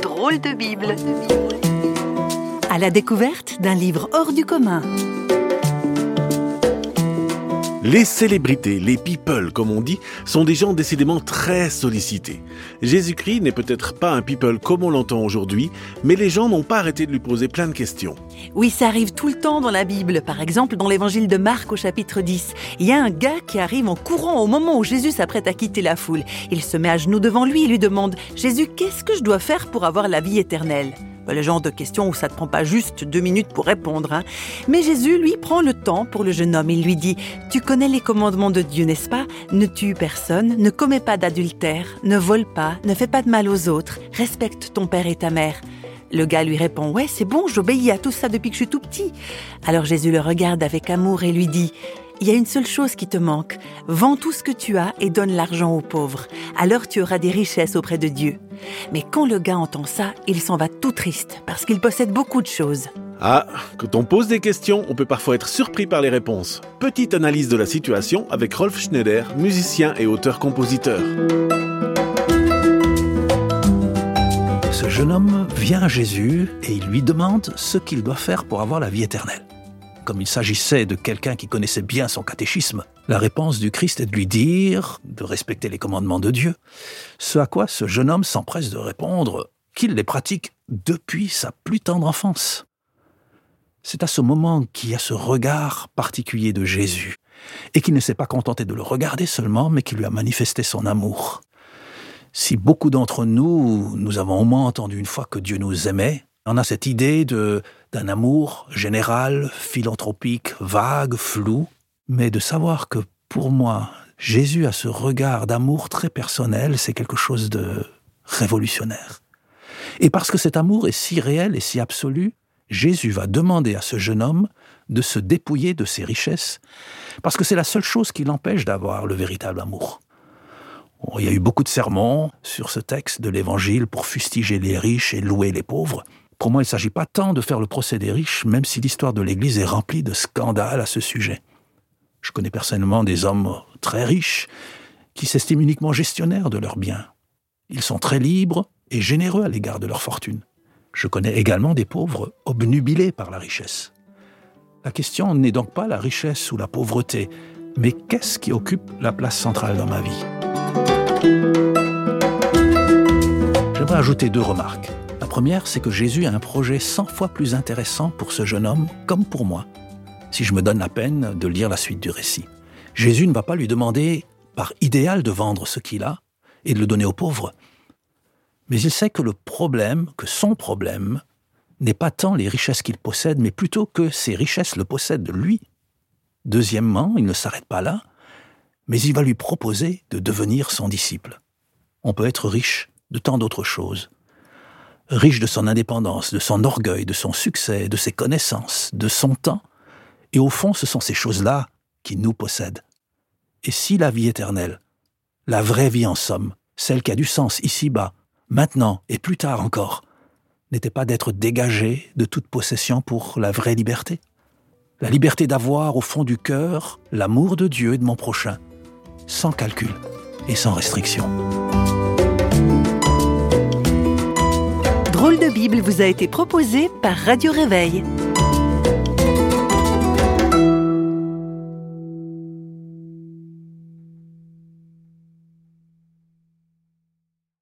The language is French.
Drôle de Bible. À la découverte d'un livre hors du commun. Les célébrités, les people comme on dit, sont des gens décidément très sollicités. Jésus-Christ n'est peut-être pas un people comme on l'entend aujourd'hui, mais les gens n'ont pas arrêté de lui poser plein de questions. Oui, ça arrive tout le temps dans la Bible. Par exemple, dans l'évangile de Marc au chapitre 10, il y a un gars qui arrive en courant au moment où Jésus s'apprête à quitter la foule. Il se met à genoux devant lui et lui demande Jésus, qu'est-ce que je dois faire pour avoir la vie éternelle? Le genre de question où ça ne prend pas juste deux minutes pour répondre. Hein. Mais Jésus, lui, prend le temps pour le jeune homme. Il lui dit, Tu connais les commandements de Dieu, n'est-ce pas? Ne tue personne, ne commets pas d'adultère, ne vole pas, ne fais pas de mal aux autres, respecte ton père et ta mère. Le gars lui répond, Ouais, c'est bon, j'obéis à tout ça depuis que je suis tout petit. Alors Jésus le regarde avec amour et lui dit, il y a une seule chose qui te manque. Vends tout ce que tu as et donne l'argent aux pauvres. Alors tu auras des richesses auprès de Dieu. Mais quand le gars entend ça, il s'en va tout triste parce qu'il possède beaucoup de choses. Ah, quand on pose des questions, on peut parfois être surpris par les réponses. Petite analyse de la situation avec Rolf Schneider, musicien et auteur-compositeur. Ce jeune homme vient à Jésus et il lui demande ce qu'il doit faire pour avoir la vie éternelle comme il s'agissait de quelqu'un qui connaissait bien son catéchisme, la réponse du Christ est de lui dire de respecter les commandements de Dieu, ce à quoi ce jeune homme s'empresse de répondre qu'il les pratique depuis sa plus tendre enfance. C'est à ce moment qu'il y a ce regard particulier de Jésus, et qu'il ne s'est pas contenté de le regarder seulement, mais qui lui a manifesté son amour. Si beaucoup d'entre nous, nous avons au moins entendu une fois que Dieu nous aimait, on a cette idée d'un amour général, philanthropique, vague, flou, mais de savoir que pour moi, Jésus a ce regard d'amour très personnel, c'est quelque chose de révolutionnaire. Et parce que cet amour est si réel et si absolu, Jésus va demander à ce jeune homme de se dépouiller de ses richesses, parce que c'est la seule chose qui l'empêche d'avoir le véritable amour. Il y a eu beaucoup de sermons sur ce texte de l'Évangile pour fustiger les riches et louer les pauvres. Pour moi, il ne s'agit pas tant de faire le procès des riches, même si l'histoire de l'Église est remplie de scandales à ce sujet. Je connais personnellement des hommes très riches qui s'estiment uniquement gestionnaires de leurs biens. Ils sont très libres et généreux à l'égard de leur fortune. Je connais également des pauvres obnubilés par la richesse. La question n'est donc pas la richesse ou la pauvreté, mais qu'est-ce qui occupe la place centrale dans ma vie? J'aimerais ajouter deux remarques première, c'est que Jésus a un projet 100 fois plus intéressant pour ce jeune homme comme pour moi, si je me donne la peine de lire la suite du récit. Jésus ne va pas lui demander, par idéal, de vendre ce qu'il a et de le donner aux pauvres. Mais il sait que le problème, que son problème, n'est pas tant les richesses qu'il possède, mais plutôt que ces richesses le possèdent lui. Deuxièmement, il ne s'arrête pas là, mais il va lui proposer de devenir son disciple. On peut être riche de tant d'autres choses, riche de son indépendance, de son orgueil, de son succès, de ses connaissances, de son temps. Et au fond, ce sont ces choses-là qui nous possèdent. Et si la vie éternelle, la vraie vie en somme, celle qui a du sens ici-bas, maintenant et plus tard encore, n'était pas d'être dégagé de toute possession pour la vraie liberté? La liberté d'avoir au fond du cœur l'amour de Dieu et de mon prochain, sans calcul et sans restriction. De Bible vous a été proposé par Radio Réveil.